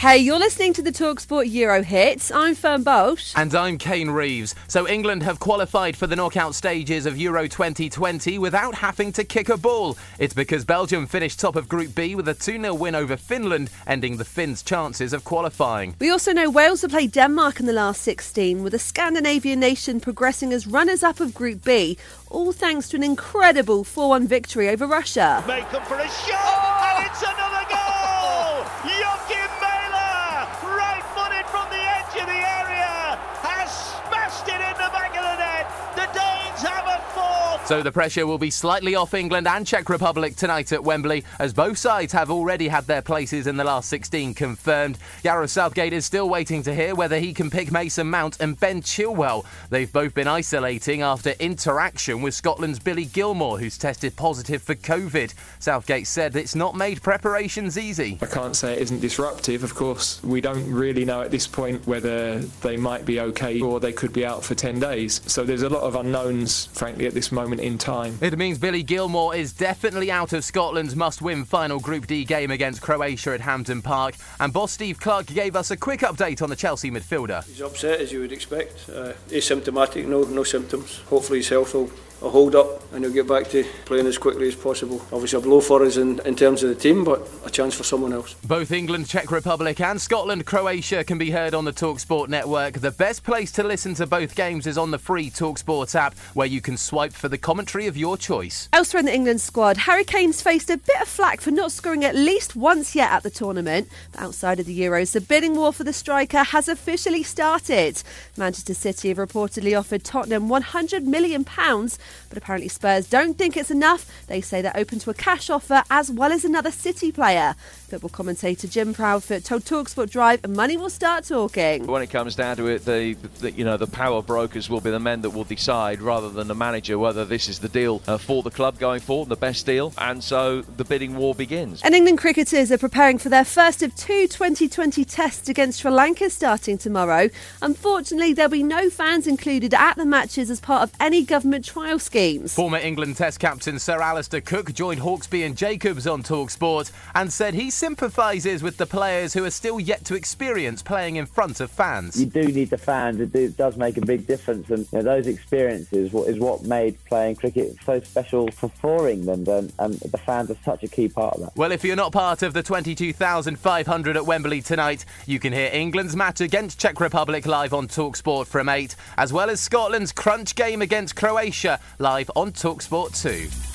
Hey, you're listening to the Talksport Euro hits. I'm Fern Bosch. And I'm Kane Reeves. So England have qualified for the knockout stages of Euro 2020 without having to kick a ball. It's because Belgium finished top of Group B with a 2 0 win over Finland, ending the Finns' chances of qualifying. We also know Wales have played Denmark in the last 16, with the Scandinavian nation progressing as runners up of Group B, all thanks to an incredible 4 1 victory over Russia. Make up for a shot, and it's another So the pressure will be slightly off England and Czech Republic tonight at Wembley, as both sides have already had their places in the last 16 confirmed. Gareth Southgate is still waiting to hear whether he can pick Mason Mount and Ben Chilwell. They've both been isolating after interaction with Scotland's Billy Gilmour, who's tested positive for COVID. Southgate said it's not made preparations easy. I can't say it isn't disruptive. Of course, we don't really know at this point whether they might be okay or they could be out for 10 days. So there's a lot of unknowns, frankly, at this moment in time. It means Billy Gilmour is definitely out of Scotland's must win final Group D game against Croatia at Hampden Park. And boss Steve Clarke gave us a quick update on the Chelsea midfielder. He's upset as you would expect. Uh, asymptomatic, no no symptoms. Hopefully his health will, will hold up and he'll get back to playing as quickly as possible. Obviously a blow for us in, in terms of the team, but a chance for someone else. Both England, Czech Republic, and Scotland, Croatia can be heard on the Talksport network. The best place to listen to both games is on the free Talksport app, where you can swipe for the commentary of your choice. Elsewhere in the England squad, Harry Kane's faced a bit of flack for not scoring at least once yet at the tournament. But outside of the Euros, the bidding war for the striker has officially started. Manchester City have reportedly offered Tottenham £100 million, but apparently Spurs don't think it's enough. They say they're open to a cash offer as well as another City player. Football commentator Jim Proudfoot told Talksport Drive money will start talking. When it comes down to it, the, the you know the power brokers will be the men that will decide, rather than the manager, whether this is the deal uh, for the club going forward, the best deal, and so the bidding war begins. And England cricketers are preparing for their first of two 2020 tests against Sri Lanka starting tomorrow. Unfortunately, there'll be no fans included at the matches as part of any government trial schemes. Former England Test captain Sir Alastair Cook joined Hawksbee and Jacobs on Talksport and said he sympathises with the players who are still yet to experience playing in front of fans. You do need the fans. It, do, it does make a big difference, and you know, those experiences is what made playing cricket so special for, for England, and, and the fans are such a key part of that. Well, if you're not part of the 22,500 at Wembley tonight, you can hear England's match against Czech Republic live on Talksport from 8, as well as Scotland's crunch game against Croatia live on Talksport 2.